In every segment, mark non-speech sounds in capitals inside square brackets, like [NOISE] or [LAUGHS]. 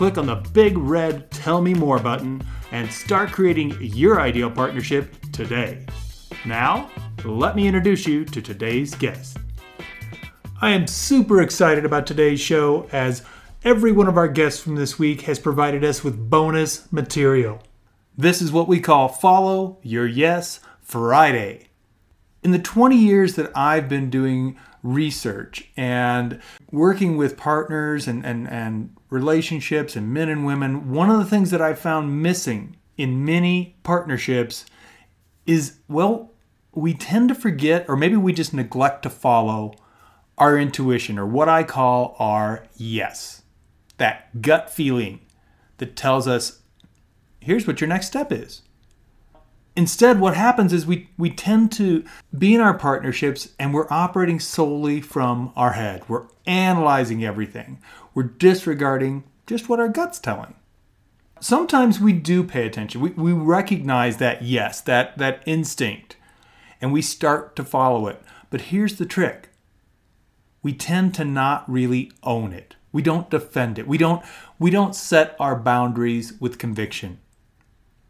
click on the big red Tell Me More button, and start creating your ideal partnership today. Now, let me introduce you to today's guest. I am super excited about today's show as every one of our guests from this week has provided us with bonus material. This is what we call Follow Your Yes Friday. In the 20 years that I've been doing research and working with partners and, and, and relationships and men and women, one of the things that I've found missing in many partnerships is, well, we tend to forget, or maybe we just neglect to follow our intuition, or what I call our yes. That gut feeling that tells us, here's what your next step is. Instead, what happens is we, we tend to be in our partnerships and we're operating solely from our head. We're analyzing everything, we're disregarding just what our gut's telling. Sometimes we do pay attention. We, we recognize that yes, that, that instinct, and we start to follow it. But here's the trick we tend to not really own it. We don't defend it. We don't we don't set our boundaries with conviction.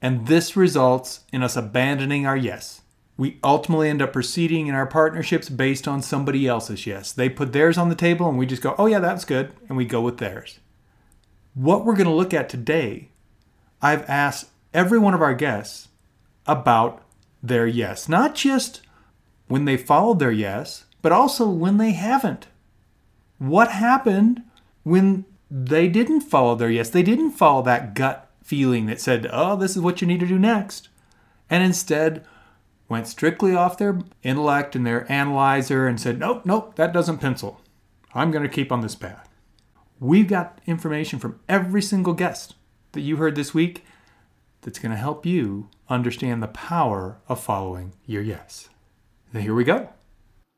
And this results in us abandoning our yes. We ultimately end up proceeding in our partnerships based on somebody else's yes. They put theirs on the table and we just go, "Oh yeah, that's good," and we go with theirs. What we're going to look at today, I've asked every one of our guests about their yes, not just when they followed their yes, but also when they haven't. What happened when they didn't follow their yes? They didn't follow that gut feeling that said, oh, this is what you need to do next. And instead went strictly off their intellect and their analyzer and said, nope, nope, that doesn't pencil. I'm going to keep on this path. We've got information from every single guest that you heard this week that's going to help you understand the power of following your yes. Now, here we go.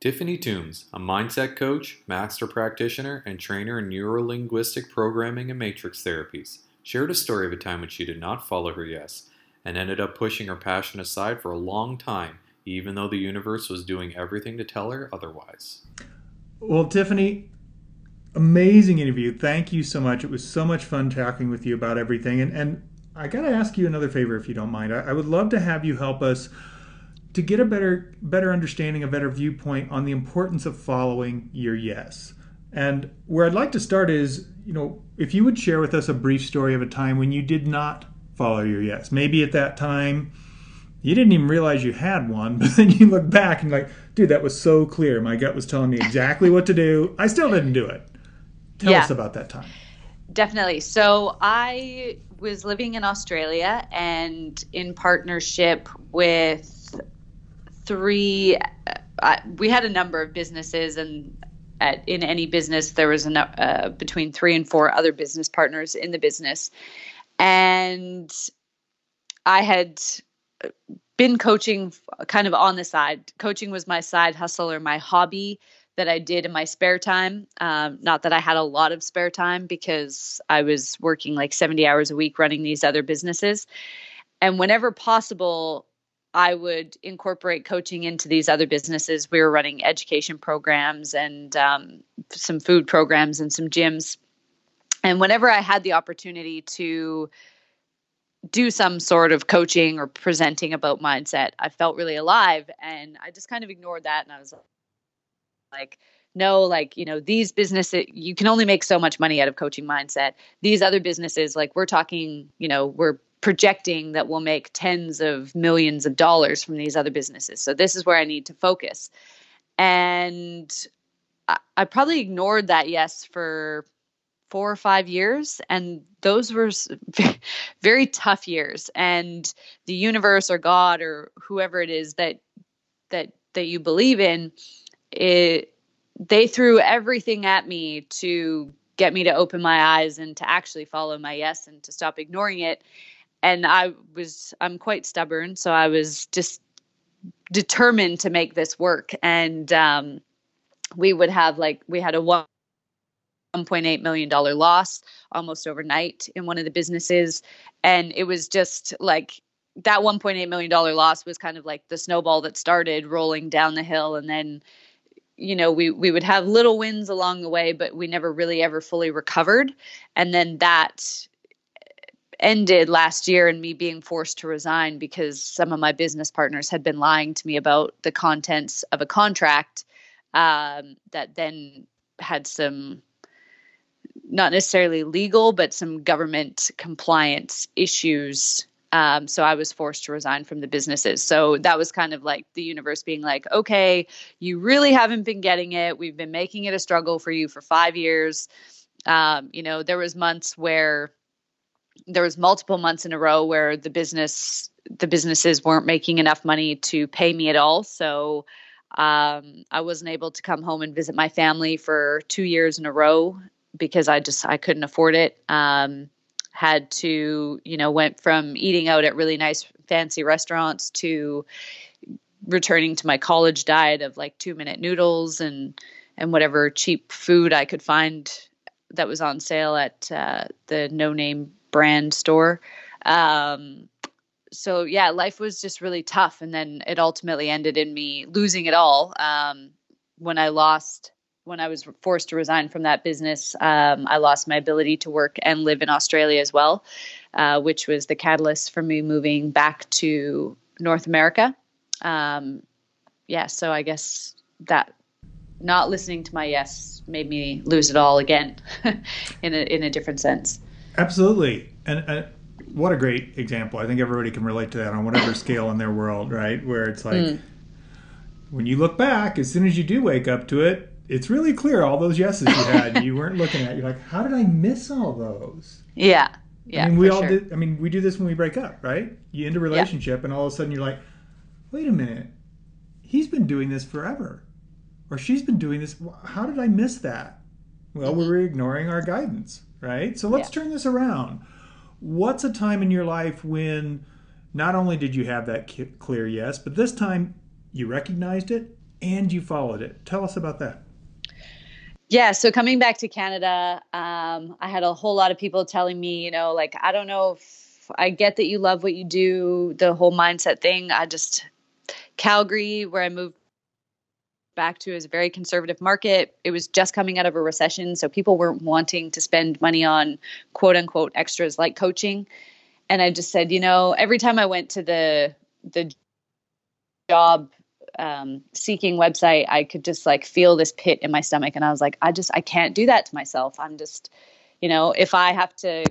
Tiffany Toombs, a mindset coach, master practitioner, and trainer in neurolinguistic programming and matrix therapies, shared a story of a time when she did not follow her yes and ended up pushing her passion aside for a long time, even though the universe was doing everything to tell her otherwise. Well, Tiffany, amazing interview. Thank you so much. It was so much fun talking with you about everything. And, and I got to ask you another favor if you don't mind. I, I would love to have you help us to get a better better understanding, a better viewpoint on the importance of following your yes. And where I'd like to start is, you know, if you would share with us a brief story of a time when you did not follow your yes. Maybe at that time you didn't even realize you had one, [LAUGHS] but then you look back and like, dude, that was so clear. My gut was telling me exactly what to do. I still didn't do it. Tell yeah, us about that time. Definitely. So I was living in Australia and in partnership with three. Uh, we had a number of businesses, and at, in any business, there was an, uh, between three and four other business partners in the business, and I had been coaching kind of on the side. Coaching was my side hustle or my hobby that I did in my spare time. Um, not that I had a lot of spare time because I was working like 70 hours a week running these other businesses. And whenever possible, I would incorporate coaching into these other businesses. We were running education programs and um, some food programs and some gyms. And whenever I had the opportunity to do some sort of coaching or presenting about mindset, I felt really alive. And I just kind of ignored that. And I was like, no, like, you know, these businesses, you can only make so much money out of coaching mindset. These other businesses, like, we're talking, you know, we're projecting that we'll make tens of millions of dollars from these other businesses. So this is where I need to focus. And I, I probably ignored that yes for four or five years and those were [LAUGHS] very tough years and the universe or god or whoever it is that that that you believe in it they threw everything at me to get me to open my eyes and to actually follow my yes and to stop ignoring it. And I was, I'm quite stubborn. So I was just determined to make this work. And um, we would have like, we had a one. $1.8 million loss almost overnight in one of the businesses. And it was just like that $1.8 million loss was kind of like the snowball that started rolling down the hill. And then you know we we would have little wins along the way but we never really ever fully recovered. And then that ended last year and me being forced to resign because some of my business partners had been lying to me about the contents of a contract um, that then had some not necessarily legal but some government compliance issues um, so I was forced to resign from the businesses. So that was kind of like the universe being like, okay, you really haven't been getting it. We've been making it a struggle for you for five years. Um, you know, there was months where there was multiple months in a row where the business the businesses weren't making enough money to pay me at all. So um, I wasn't able to come home and visit my family for two years in a row because I just I couldn't afford it. Um, had to, you know, went from eating out at really nice fancy restaurants to returning to my college diet of like two minute noodles and and whatever cheap food I could find that was on sale at uh, the no name brand store. Um, so yeah, life was just really tough, and then it ultimately ended in me losing it all um, when I lost when I was forced to resign from that business, um, I lost my ability to work and live in Australia as well, uh, which was the catalyst for me moving back to North America. Um, yeah, so I guess that not listening to my yes made me lose it all again [LAUGHS] in a in a different sense. Absolutely, and. Uh, what a great example! I think everybody can relate to that on whatever scale in their world, right? Where it's like, mm. when you look back, as soon as you do wake up to it, it's really clear all those yeses you had [LAUGHS] you weren't looking at. You're like, how did I miss all those? Yeah. Yeah. I mean, we all sure. did. I mean, we do this when we break up, right? You end a relationship, yeah. and all of a sudden you're like, wait a minute, he's been doing this forever, or she's been doing this. How did I miss that? Well, we were ignoring our guidance, right? So let's yeah. turn this around. What's a time in your life when not only did you have that clear yes, but this time you recognized it and you followed it? Tell us about that. Yeah, so coming back to Canada, um, I had a whole lot of people telling me, you know, like, I don't know if I get that you love what you do, the whole mindset thing. I just, Calgary, where I moved back to, is a very conservative market. It was just coming out of a recession, so people weren't wanting to spend money on quote unquote extras like coaching. And I just said, you know, every time I went to the, the job um, seeking website, I could just like feel this pit in my stomach. And I was like, I just, I can't do that to myself. I'm just, you know, if I have to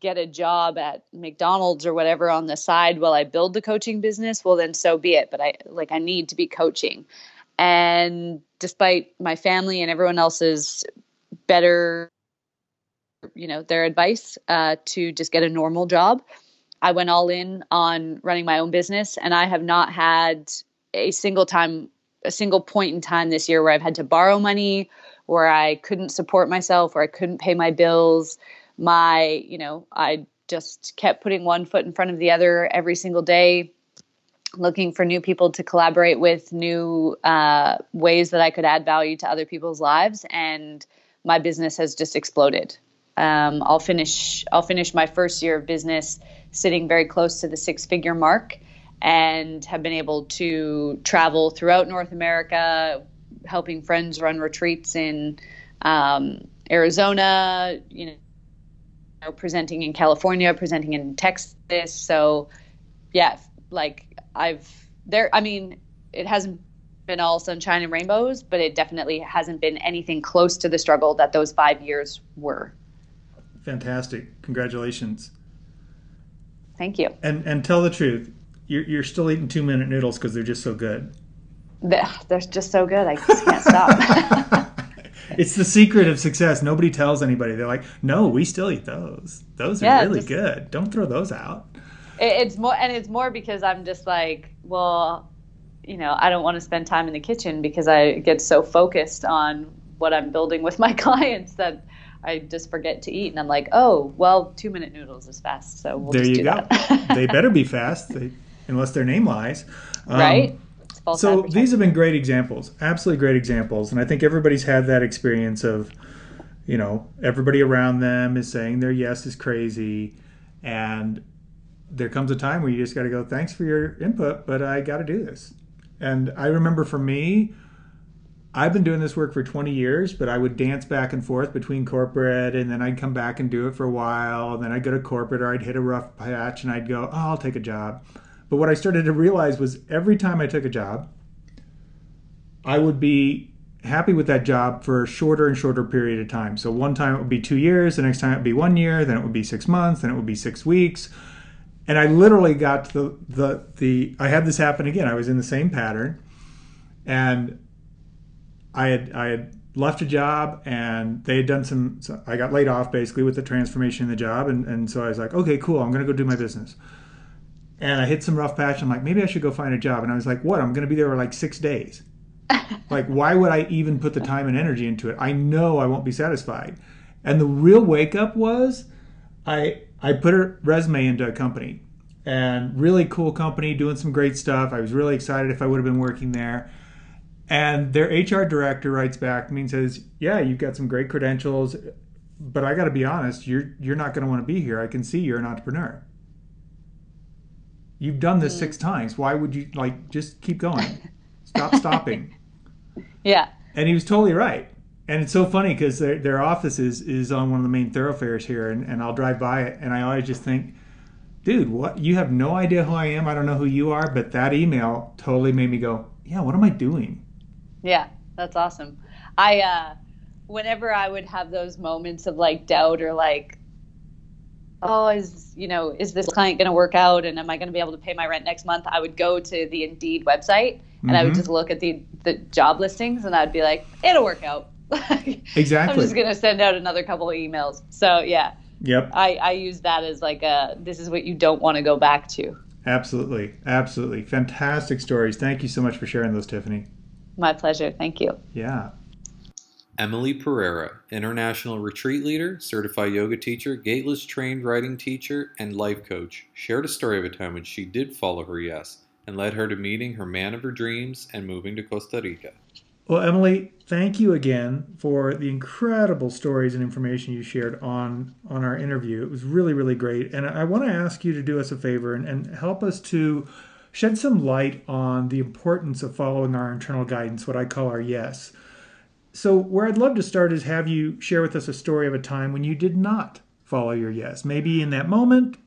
get a job at McDonald's or whatever on the side while I build the coaching business, well, then so be it. But I like, I need to be coaching. And despite my family and everyone else's better, you know, their advice uh, to just get a normal job, I went all in on running my own business. And I have not had a single time a single point in time this year where I've had to borrow money, where I couldn't support myself, where I couldn't pay my bills. My, you know, I just kept putting one foot in front of the other every single day, looking for new people to collaborate with, new uh, ways that I could add value to other people's lives, and my business has just exploded. Um, I'll finish. I'll finish my first year of business sitting very close to the six-figure mark and have been able to travel throughout North America, helping friends run retreats in um, Arizona, you know, presenting in California, presenting in Texas. So, yeah, like I've there, I mean, it hasn't been all sunshine and rainbows, but it definitely hasn't been anything close to the struggle that those five years were. Fantastic. Congratulations. Thank you. And and tell the truth you're, you're still eating two minute noodles because they're just so good. They're just so good. I just can't stop. [LAUGHS] it's the secret of success. Nobody tells anybody. They're like, no, we still eat those. Those are yeah, really just, good. Don't throw those out. It's more, and it's more because I'm just like, well, you know, I don't want to spend time in the kitchen because I get so focused on what I'm building with my [LAUGHS] clients that I just forget to eat, and I'm like, oh, well, two minute noodles is fast, so we'll there you go. they [LAUGHS] better be fast, they, unless their name lies. Um, right? So these have been great examples, absolutely great examples, and I think everybody's had that experience of, you know, everybody around them is saying their yes is crazy, and there comes a time where you just got to go, thanks for your input, but I got to do this. And I remember for me, I've been doing this work for 20 years, but I would dance back and forth between corporate and then I'd come back and do it for a while. And then I'd go to corporate or I'd hit a rough patch and I'd go, oh, I'll take a job. But what I started to realize was every time I took a job, I would be happy with that job for a shorter and shorter period of time. So one time it would be two years, the next time it would be one year, then it would be six months, then it would be six weeks. And I literally got to the, the, the I had this happen again. I was in the same pattern and I had I had left a job and they had done some so I got laid off basically with the transformation in the job and, and so I was like, okay, cool, I'm gonna go do my business. And I hit some rough patch. I'm like, maybe I should go find a job. And I was like, what? I'm gonna be there for like six days. [LAUGHS] like, why would I even put the time and energy into it? I know I won't be satisfied. And the real wake up was I I put a resume into a company and really cool company doing some great stuff. I was really excited if I would have been working there. And their HR director writes back to me and says, "Yeah, you've got some great credentials, but I got to be honest, you're you're not going to want to be here. I can see you're an entrepreneur. You've done this six times. Why would you like just keep going? [LAUGHS] Stop stopping." yeah. And he was totally right. And it's so funny because their, their office is, is on one of the main thoroughfares here, and, and I'll drive by it, and I always just think, dude, what? You have no idea who I am. I don't know who you are, but that email totally made me go, yeah, what am I doing? Yeah, that's awesome. I uh whenever I would have those moments of like doubt or like oh is you know is this client going to work out and am I going to be able to pay my rent next month? I would go to the Indeed website and I would Mhm. just look at the the job listings and I'd be like it'll work out. [LAUGHS] Exactly. I'm just going to send out another couple of emails. So yeah, Yep, I I use that as like a this is what you don't want to go back to. absolutely. Absolutely. Fantastic stories. Thank you so much for sharing those, Tiffany. My pleasure. Thank you. Yeah. Emily Pereira, international retreat leader, certified yoga teacher, gateless trained writing teacher, and life coach, shared a story of a time when she did follow her yes and led her to meeting her man of her dreams and moving to Costa Rica. Well, Emily, thank you again for the incredible stories and information you shared on on our interview. It was really, really great. And I want to ask you to do us a favor and, and help us to shed some light on the importance of following our internal guidance, what I call our yes. So, where I'd love to start is have you share with us a story of a time when you did not follow your yes. Maybe in that moment,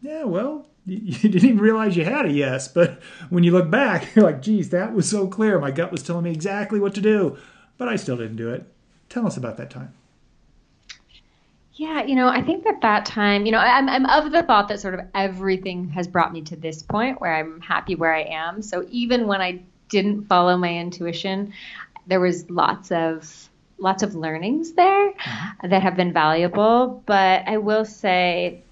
yeah, well, [LAUGHS] you didn't even realize you had a yes, but when you look back, [LAUGHS] you're like, geez, that was so clear. My gut was telling me exactly what to do, but I still didn't do it. Tell us about that time. Yeah, you know, I think that that time, you know, I'm, I'm of the thought that sort of everything has brought me to this point where I'm happy where I am. So even when I didn't follow my intuition, there was lots of lots of learnings there that have been valuable. But I will say,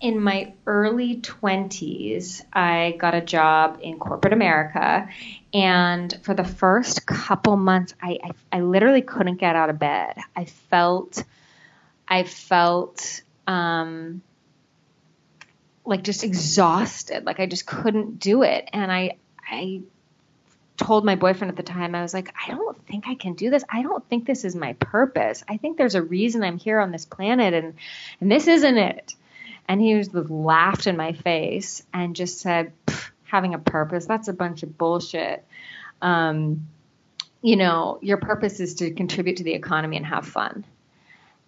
in my early 20s, I got a job in corporate America. And for the first couple months, I, I, I literally couldn't get out of bed. I felt I felt um, like just exhausted, like I just couldn't do it. And I, I told my boyfriend at the time, I was like, I don't think I can do this. I don't think this is my purpose. I think there's a reason I'm here on this planet, and and this isn't it. And he was laughed in my face and just said, having a purpose, that's a bunch of bullshit. Um, you know, your purpose is to contribute to the economy and have fun.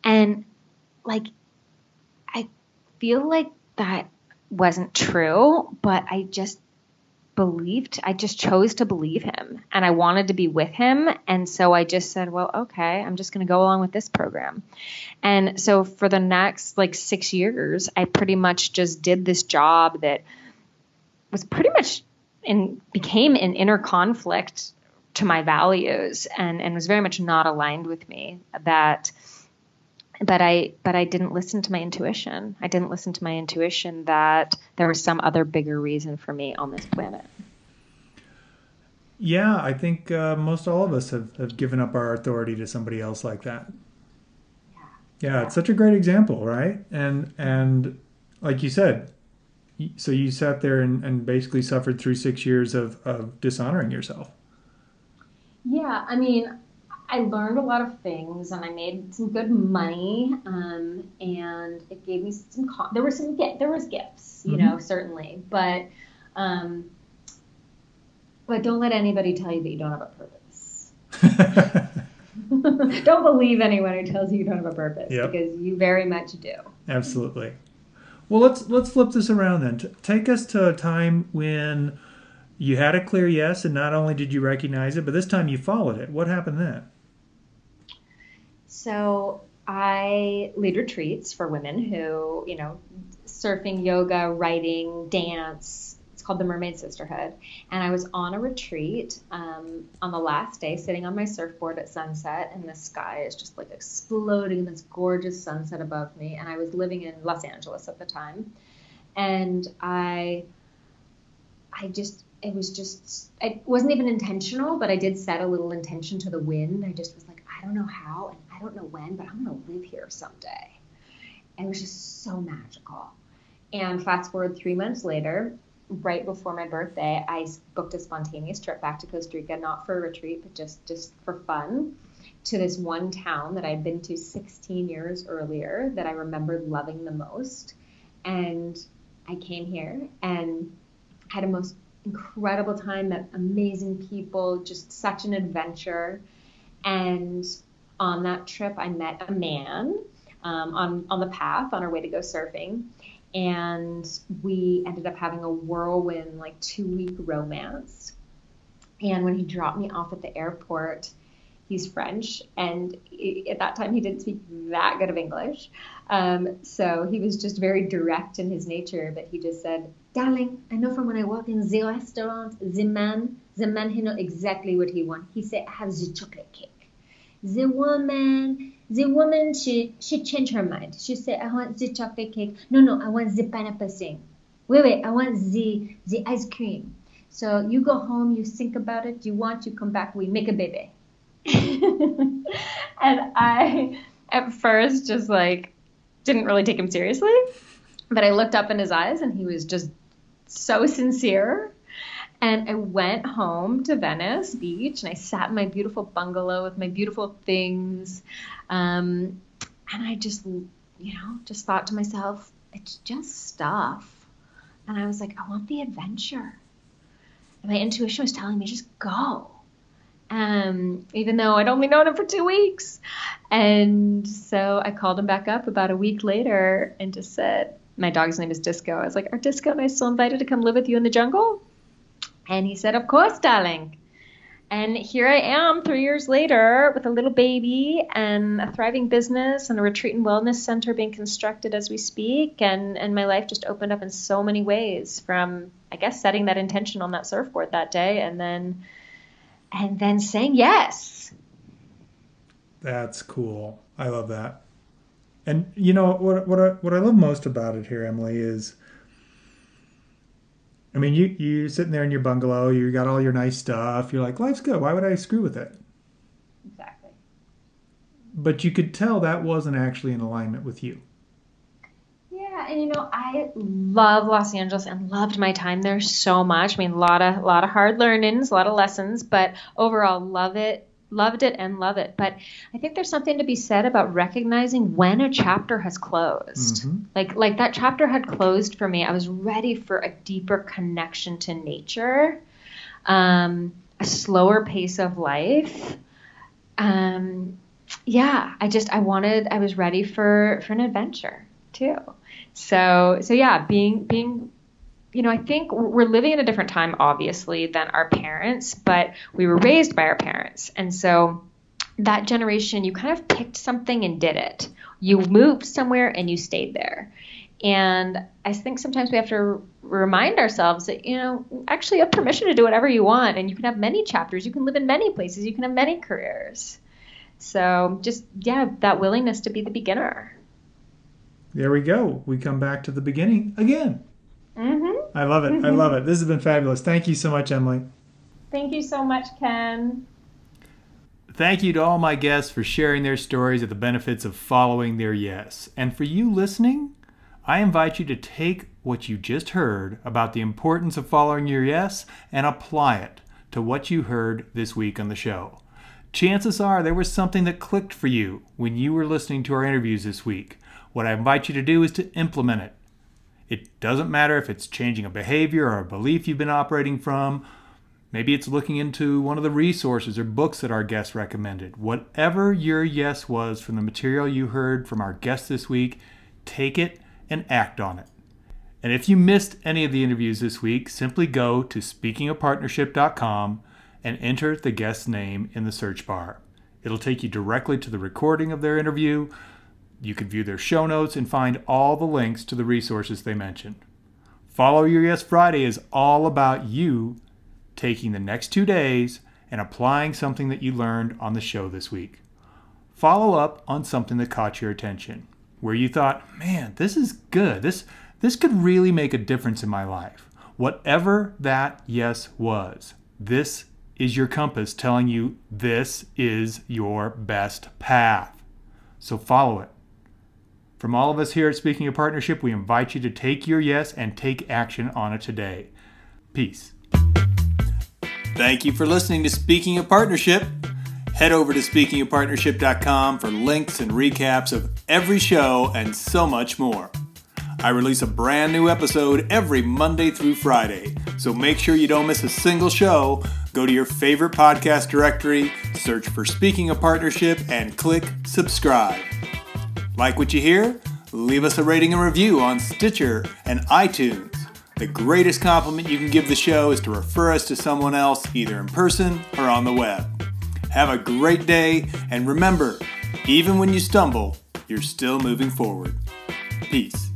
And like, I feel like that wasn't true, but I just believed, I just chose to believe him and I wanted to be with him. And so I just said, well, okay, I'm just going to go along with this program. And so for the next like six years, I pretty much just did this job that was pretty much in, became an inner conflict to my values and, and was very much not aligned with me that but I but I didn't listen to my intuition. I didn't listen to my intuition that there was some other bigger reason for me on this planet. Yeah, I think uh, most all of us have, have given up our authority to somebody else like that. Yeah, it's such a great example, right? And and like you said, so you sat there and, and basically suffered through six years of, of dishonoring yourself. Yeah, I mean, I learned a lot of things, and I made some good money, um, and it gave me some. Con- there were some there was gifts, you know, certainly, but um, but don't let anybody tell you that you don't have a purpose. [LAUGHS] don't believe anyone who tells you you don't have a purpose Yep. because you very much do. Absolutely. Well, let's let's flip this around then. T- take us to a time when you had a clear yes, and not only did you recognize it, but this time you followed it. What happened then? So I lead retreats for women who, you know, surfing, yoga, writing, dance. It's called the Mermaid Sisterhood. And I was on a retreat um, on the last day, sitting on my surfboard at sunset, and the sky is just like exploding in this gorgeous sunset above me. And I was living in Los Angeles at the time. And I, I just, it was just, it wasn't even intentional, but I did set a little intention to the wind. I just was like, I don't know how and I don't know when, but I'm going to live here someday. And it was just so magical. And fast forward three months later, right before my birthday, I booked a spontaneous trip back to Costa Rica, not for a retreat, but just, just for fun, to this one town that I'd been to 16 years earlier that I remembered loving the most. And I came here and had a most incredible time, met amazing people, just such an adventure. And on that trip, I met a man um, on, on the path on our way to go surfing. And we ended up having a whirlwind, like two week romance. And when he dropped me off at the airport, he's French, and at that time he didn't speak that good of English. Um, so he was just very direct in his nature, but he just said, Darling, I know from when I walk in the restaurant, the man, the man, he know exactly what he want. He said, have the chocolate cake. The woman, the woman, she she changed her mind. She said, I want the chocolate cake. No, no, I want the pineapple thing. Wait, wait, I want the the ice cream. So you go home, you think about it, you want, you come back, we make a baby. [LAUGHS] and I, at first, just like didn't really take him seriously. But I looked up in his eyes and he was just so sincere. And I went home to Venice Beach and I sat in my beautiful bungalow with my beautiful things. Um, and I just, you know, just thought to myself, it's just stuff. And I was like, I want the adventure. And my intuition was telling me, just go um, even though I'd only known him for two weeks. And so I called him back up about a week later and just said, My dog's name is Disco. I was like, Are Disco and I still invited to come live with you in the jungle? And he said, Of course, darling. And here I am three years later with a little baby and a thriving business and a retreat and wellness center being constructed as we speak. And, and my life just opened up in so many ways from, I guess, setting that intention on that surfboard that day and then and then saying yes. That's cool. I love that. And you know what what I, what I love most about it here, Emily, is I mean, you you sitting there in your bungalow, you got all your nice stuff. You're like, life's good. Why would I screw with it? Exactly. But you could tell that wasn't actually in alignment with you. Yeah, and you know, I love Los Angeles and loved my time there so much. I mean, a lot of a lot of hard learnings, a lot of lessons, but overall love it, loved it and love it. But I think there's something to be said about recognizing when a chapter has closed. Mhm. Like like that chapter had closed for me. I was ready for a deeper connection to nature. Um, a slower pace of life. Um, yeah, I just I wanted I was ready for for an adventure too. So so yeah, being being you know, I think we're living in a different time obviously than our parents, but we were raised by our parents. And so that generation you kind of picked something and did it. You moved somewhere and you stayed there. And I think sometimes we have to remind ourselves that, you know, actually you have permission to do whatever you want and you can have many chapters, you can live in many places, you can have many careers. So just yeah, that willingness to be the beginner. There we go. We come back to the beginning again. Mm-hmm. I love it. I love it. This has been fabulous. Thank you so much, Emily. Thank you so much, Ken. Thank you to all my guests for sharing their stories of the benefits of following their yes. And for you listening, I invite you to take what you just heard about the importance of following your yes and apply it to what you heard this week on the show. Chances are there was something that clicked for you when you were listening to our interviews this week. What I invite you to do is to implement it. It doesn't matter if it's changing a behavior or a belief you've been operating from. Maybe it's looking into one of the resources or books that our guests recommended. Whatever your yes was from the material you heard from our guests this week, take it and act on it. And if you missed any of the interviews this week, simply go to speakingofpartnership.com and enter the guest's name in the search bar. It'll take you directly to the recording of their interview. You can view their show notes and find all the links to the resources they mentioned. Follow Your Yes Friday is all about you taking the next two days and applying something that you learned on the show this week. Follow up on something that caught your attention, where you thought, man, this is good. This, this could really make a difference in my life. Whatever that yes was, this is your compass telling you this is your best path. So follow it. From all of us here at Speaking of Partnership, we invite you to take your yes and take action on it today. Peace. Thank you for listening to Speaking of Partnership. Head over to speakingofpartnership.com for links and recaps of every show and so much more. I release a brand new episode every Monday through Friday, so make sure you don't miss a single show. Go to your favorite podcast directory, search for Speaking of Partnership, and click subscribe. Like what you hear? Leave us a rating and review on Stitcher and iTunes. The greatest compliment you can give the show is to refer us to someone else, either in person or on the web. Have a great day, and remember, even when you stumble, you're still moving forward. Peace.